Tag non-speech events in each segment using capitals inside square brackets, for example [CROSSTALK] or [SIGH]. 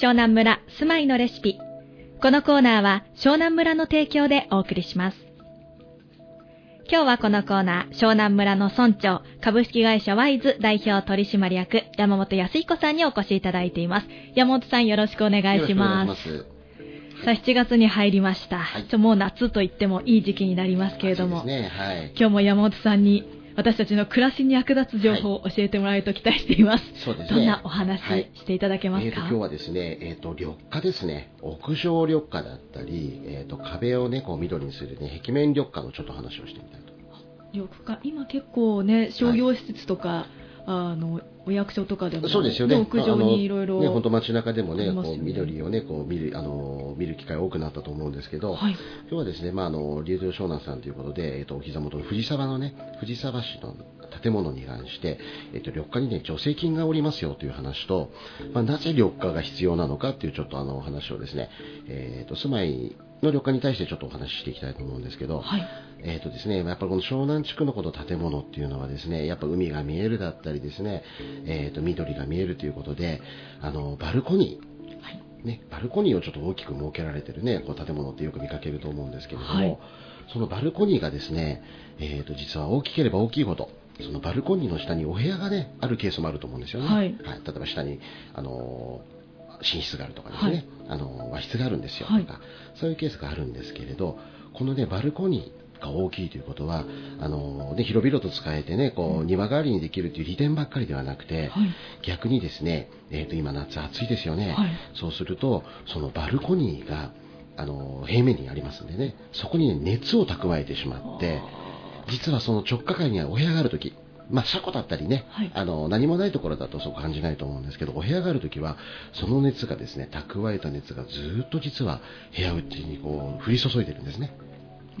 湘南村住まいのレシピ。このコーナーは湘南村の提供でお送りします。今日はこのコーナー、湘南村の村長、株式会社ワイズ代表取締役、山本康彦さんにお越しいただいています。山本さんよろしくお願いします。さあ、7月に入りました。はいちょもう夏と言ってもいい時期になりますけれども、ね、はい。今日も山本さんに私たちの暮らしに役立つ情報を教えてもらえると期待しています。そうですね。どんなお話はいしていただけますか、えーと今日はですね、えー、と緑化ですね、屋上緑化だったり、えー、と壁を、ね、こう緑にする、ね、壁面緑化のちょっと話をしてみたいと。緑化？今結構ね商業施設とか、あのお役所とかでもそうですよね。屋上にいろいろね、本当街中でもね、こう緑をね、こう見る、あの、見る機会多くなったと思うんですけど、はい。今日はですね、まあ、あの、流動湘南さんということで、えっ、と、お膝元の藤沢のね、藤沢市の建物に関して、えっ、と、緑化にね、助成金がおりますよという話と、まあ、なぜ緑化が必要なのかっていうちょっとあの、お話をですね、えっ、と、住まいの緑化に対してちょっとお話ししていきたいと思うんですけど、はい。えーとですね、やっぱりこの湘南地区のこの建物っていうのはですね、やっぱ海が見えるだったりですね、えーと緑が見えるということで、あのバルコニはい。ー、ね、バルコニーをちょっと大きく設けられてるね、こう建物ってよく見かけると思うんですけれども、はい。そのバルコニーがですね、えーと実は大きければ大きいほど、そのバルコニーの下にお部屋がね、あるケースもあると思うんですよね。はい。例えば下に、あのー寝室があるとかですね、はい。あの和室があるんですよ。とか、はい。そういうケースがあるんですけれど、このね、バルコニーが大きいということは、あのね、広々と使えてね、こう、庭代わりにできるという利点ばっかりではなくて、はい。逆にですね、えっ、と、今夏暑いですよね。はい。そうすると、そのバルコニーが、あの平面にありますんでね、そこに、ね、熱を蓄えてしまって、実はその直下階にはお部屋があるとき、まあ、車庫だったりね、はい。あの何もないところだとそう感じないと思うんですけど、お部屋があるときは、その熱がですね、蓄えた熱がずっと実は部屋内にこう降り注いでるんですね。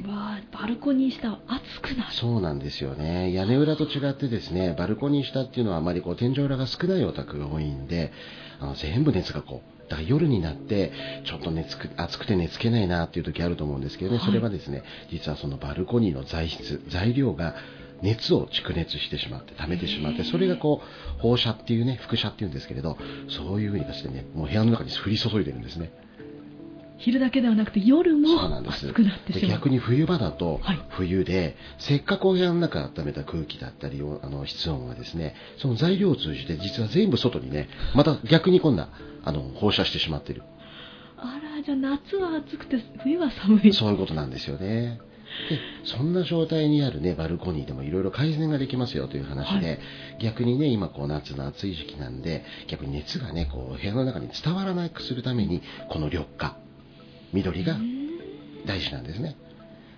わあバルコニー下暑くなるそうなんですよね。屋根裏と違ってですね、バルコニー下っていうのはあまりこう天井裏が少ないお宅が多いんで、あの全部熱がこう、だから夜になって、ちょっと熱く暑くて寝つけないなっていう時あると思うんですけどね、はいそれはですね、実はそのバルコニーの材質、材料が熱を蓄熱してしまって、溜めてしまって、それがこう、放射っていうね、輻射っていうんですけれど、そういう風に出してね、もう部屋の中に降り注いでるんですね。昼だけではなくて夜も暑くなってしまう。で逆に冬場だと、はい。冬でせっかくお部屋の中温めた空気だったりあの室温がですねその材料を通じて実は全部外にねまた逆に今度はあの放射してしまっている。あらじゃあ夏は暑くて冬は寒い。そういうことなんですよね。でそんな状態にある、ね、バルコニーでもいろいろ改善ができますよという話で、はい。逆にね今こう夏の暑い時期なんで逆に熱がねこう部屋の中に伝わらなくするためにこの緑化緑が大事なんですね。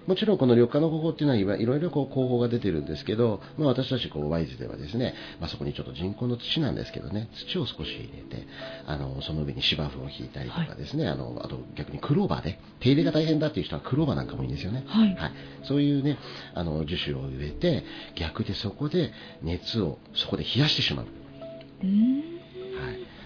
もちろんこの緑化の方法っていうのはいろいろこう方法が出てるんですけど、まあ、私たちこうワイズではですね、まあ、そこにちょっと人工の土なんですけどね土を少し入れてあのその上に芝生を引いたりとかですね、あのあと逆にクローバーで手入れが大変だっていう人はクローバーなんかもいいんですよね、はい。そういうねあの樹種を植えて逆でそこで熱をそこで冷やしてしまう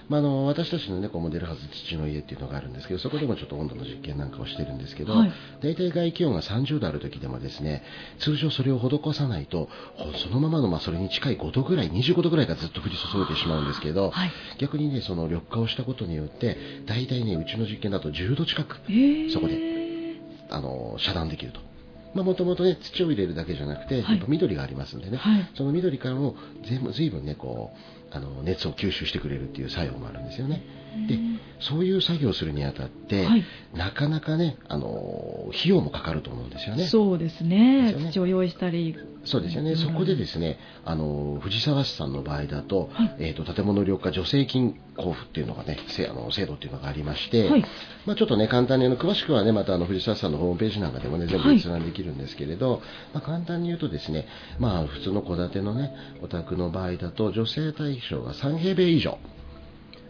まあ、あの私たちの、ね、こうモデルハウス土の家っていうのがあるんですけどそこでもちょっと温度の実験なんかをしてるんですけど、はい。大体外気温が30度ある時でもですね通常それを施さないとほそのままの、まあ、それに近い5度ぐらい25度ぐらいがずっと降り注いでしまうんですけど、はい。逆にねその緑化をしたことによって大体ねうちの実験だと10度近くえー。そこであの遮断できると。もともとね土を入れるだけじゃなくて、はい。やっぱ緑がありますんでね、はい。その緑からも全部随分ねこうあの熱を吸収してくれるっていう作用もあるんですよね。でそういう作業をするにあたって、はい。なかなかねあの費用もかかると思うんですよね。そうですね。ですよね。土を用意したり。そうですよね、うん。そこでですねあの藤沢市さんの場合だと,、はい。えー、と建物緑化助成金交付っていうのがねせあの制度っていうのがありまして、はい。まあ、ちょっとね簡単にあの詳しくはねまたあの藤沢市さんのホームページなんかでもね全部はい閲覧できるんですけれど、まあ、簡単に言うとですねまあ普通の戸建てのねお宅の場合だと女性対象が3平米以上。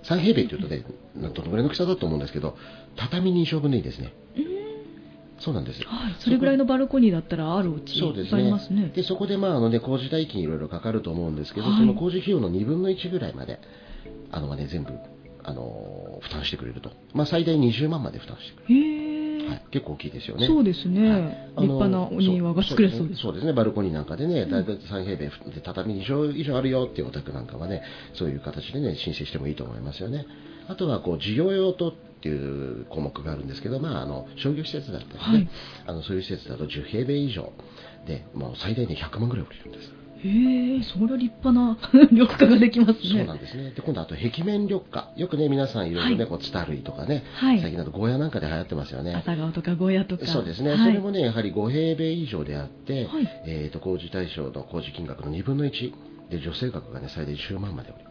3平米っていうとねなんどのぐらいの大きさだと思うんですけど畳2畳分でいいですね。そうなんです。はい。それぐらいのバルコニーだったらあるうちそうですね。ますね。でそこで、まああのね、工事代金いろいろかかると思うんですけど、はい。その工事費用の2分の1ぐらいまであの、ね、全部あの負担してくれると、まあ、最大20万まで負担してくれる、はい、結構大きいですよね。そうですね、はい。立派なお庭が作れそうです。そうですね、バルコニーなんかでね、大体3平米で畳2畳以上あるよっていうお宅なんかはね、そういう形でね、申請してもいいと思いますよね。あとはこう事業用とっていう項目があるんですけど、まあ、あの商業施設だったりね、はい。あのそういう施設だと10平米以上でもう最大で100万ぐらい降りるんです。へえ、それは立派な [LAUGHS] 緑化ができますね。そうなんですね。で、今度あと壁面緑化。よくね、皆さんいろいろね、はいこう、ツタ類とかね、はい最近だとゴーヤなんかで流行ってますよね。朝顔とかゴーヤとか。そうですね、はいそれもね、やはり5平米以上であって、はいえー、と工事対象の工事金額の2分の1で、助成額が、ね、最大10万まで降りる。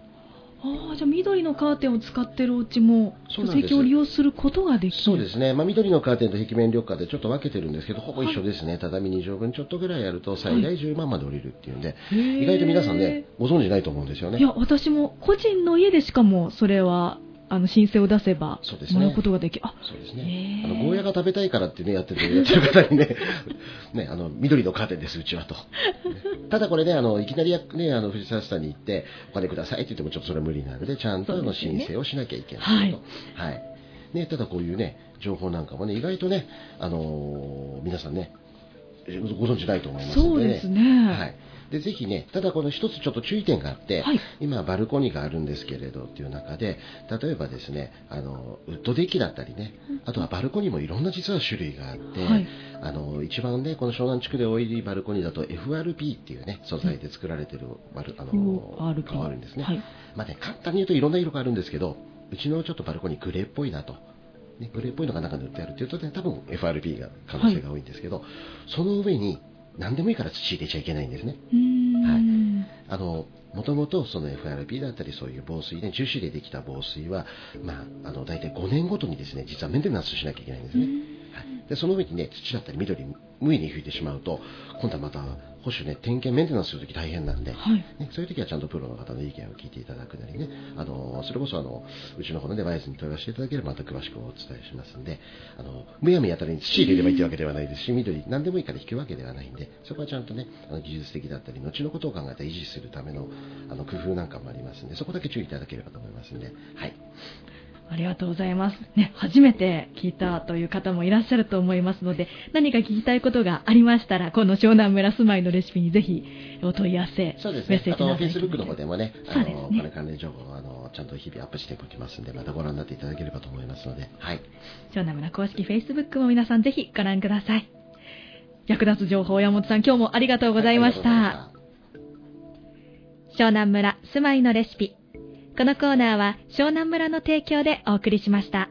ああ、じゃあ緑のカーテンを使ってるお家も、そうなんです。助成金を利用することができる。そうですね、まあ、緑のカーテンと壁面緑化でちょっと分けてるんですけど、ほぼ一緒ですね、畳2畳分ちょっとぐらいやると、最大10万まで降りるっていうんで、へー。意外と皆さんね、ご存知ないと思うんですよね。いや、私も個人の家でしかも、それは、あの、申請を出せば、もらうことができる。あ、そうですへね。ーあの、ゴーヤが食べたいからってね、やってる、やってる方にね、[LAUGHS] [LAUGHS] ね、あの、緑のカーテンです、うちはと。ただこれね、あの、いきなりやね、あの、藤沢さんに行って、お金くださいって言ってもちょっとそれは無理なので、ちゃんとあの申請をしなきゃいけないと。はい。ね、ただこういうね、情報なんかもね、意外とね、あのー皆さんね、ご存知ないと思いますので、そうですね。はい。で、ぜひね、ただこの一つちょっと注意点があって、はい今バルコニーがあるんですけれどっていう中で、例えばですね、あの、ウッドデッキだったりね、あとはバルコニーもいろんな実は種類があって、はいあの、一番ね、この湘南地区で多いバルコニーだと FRP っていうね、素材で作られてるバル、あの、変わるんですね。はいまあね、簡単に言うといろんな色があるんですけど、うちのちょっとバルコニーグレーっぽいなと。ね、グレーっぽいのが中に塗ってあるっていうとね、多分 FRP が可能性が多いんですけど、その上に何でもいいから土入れちゃいけないんですね。うーん。あの、もともとその FRP だったりそういう防水ね、樹脂でできた防水は、まあ、あの、大体5年ごとにですね、実はメンテナンスしなきゃいけないんですね。はい、でその上にね、土だったり緑、無意に吹いてしまうと、今度はまた保守ね、点検、メンテナンスするとき大変なんで、はい。ね、そういう時はちゃんとプロの方の意見を聞いていただくなりね、あのそれこそあのうちの方のデバイスに問い合わせていただければまた詳しくお伝えしますんで、あのむやみやたらに土入れればいいというわけではないですし、緑、何でもいいから引くわけではないんで、そこはちゃんとね、あの技術的だったり、後のことを考えた維持するためのあの工夫なんかもありますんで、そこだけ注意いただければと思いますんで、はい。ありがとうございます。ね、初めて聞いたという方もいらっしゃると思いますので、何か聞きたいことがありましたら、この湘南村住まいのレシピにぜひお問い合わせ、そうですね。メッセーあと、ジなどいただけ Facebook の方でもね、あの、ねこれ関連情報をあのちゃんと日々アップしておきますんで、またご覧になっていただければと思いますので、はい。湘南村公式 Facebook も皆さんぜひご覧ください。役立つ情報、山本さん、今日もありがとうございました。はいありがとうございました湘南村住まいのレシピ。このコーナーは湘南村の提供でお送りしました。